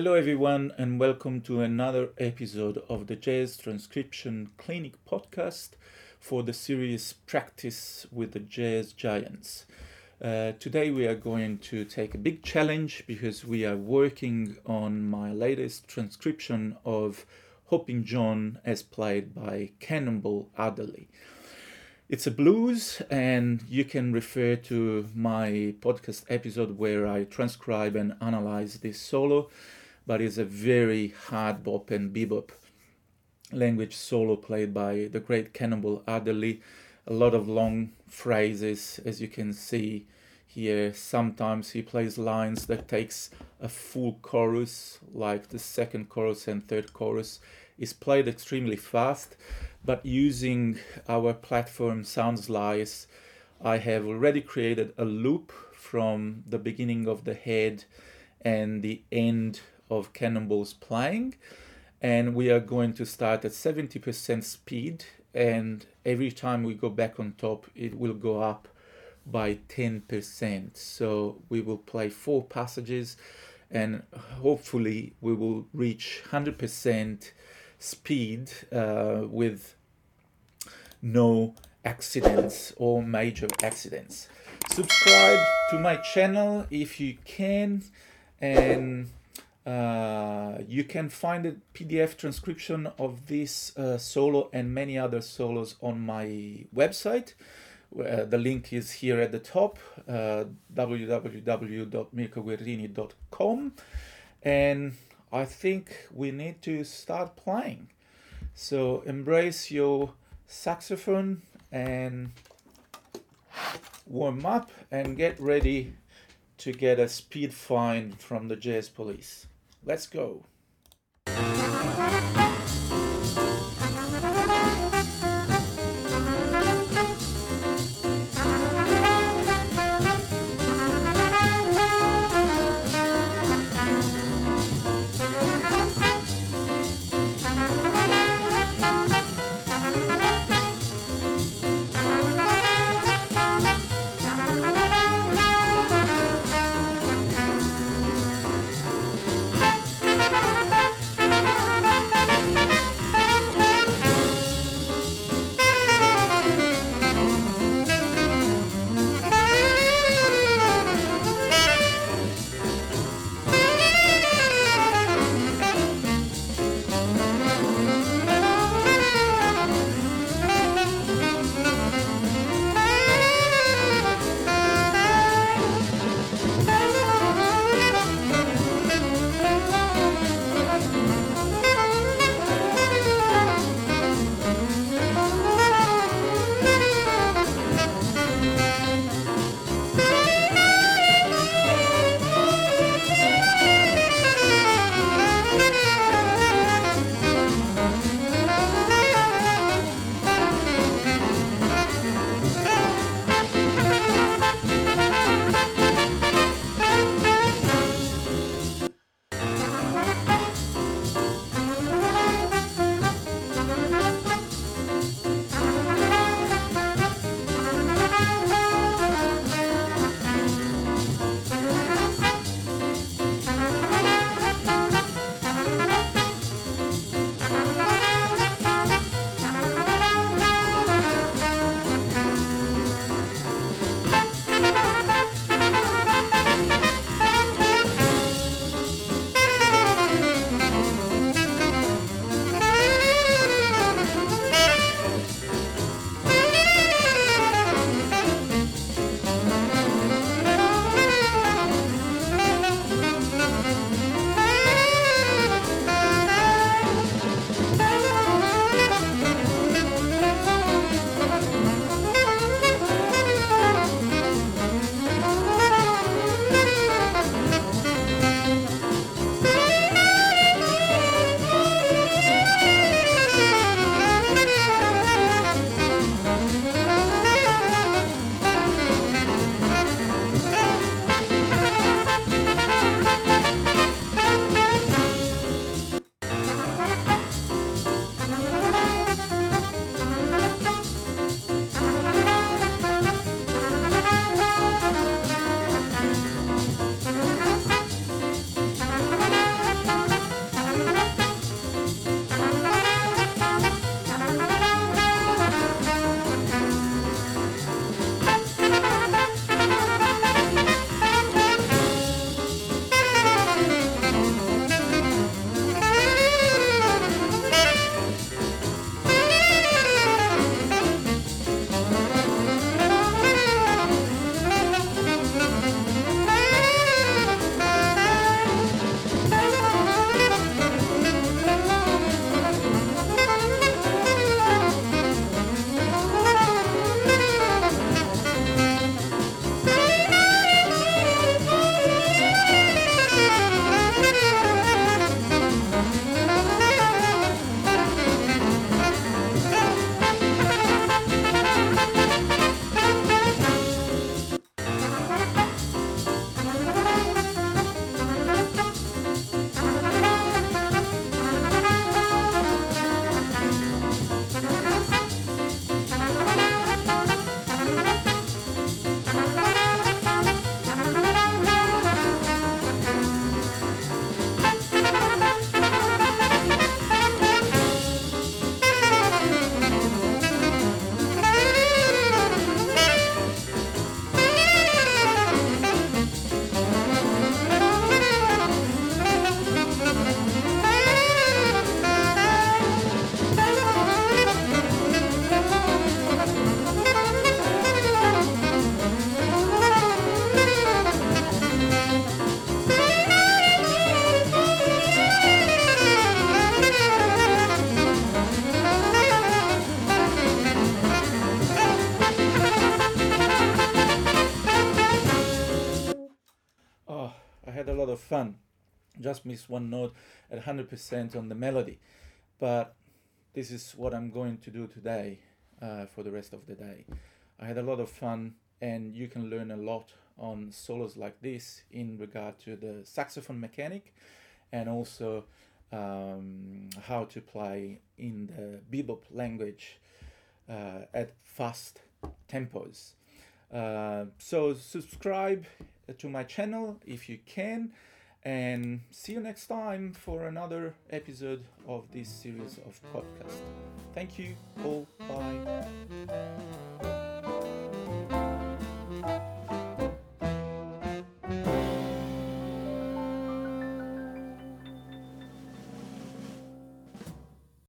Hello, everyone, and welcome to another episode of the Jazz Transcription Clinic podcast for the series Practice with the Jazz Giants. Uh, today, we are going to take a big challenge because we are working on my latest transcription of Hoping John as played by Cannonball Adderley. It's a blues, and you can refer to my podcast episode where I transcribe and analyze this solo but it's a very hard bop and bebop language solo played by the great Cannonball Adderley. A lot of long phrases, as you can see here. Sometimes he plays lines that takes a full chorus, like the second chorus and third chorus is played extremely fast, but using our platform Soundslice, I have already created a loop from the beginning of the head and the end of Cannonball's playing. And we are going to start at 70% speed. And every time we go back on top, it will go up by 10%. So we will play four passages and hopefully we will reach 100% speed uh, with no accidents or major accidents. Subscribe to my channel if you can and uh, you can find a PDF transcription of this uh, solo and many other solos on my website. Uh, the link is here at the top uh, www.mirkoguerrini.com. And I think we need to start playing. So embrace your saxophone and warm up and get ready to get a speed fine from the jazz police. Let's go. Lot of fun. Just missed one note at 100% on the melody. But this is what I'm going to do today uh, for the rest of the day. I had a lot of fun, and you can learn a lot on solos like this in regard to the saxophone mechanic and also um, how to play in the bebop language uh, at fast tempos. Uh, so subscribe to my channel if you can and see you next time for another episode of this series of podcast. Thank you all. Bye.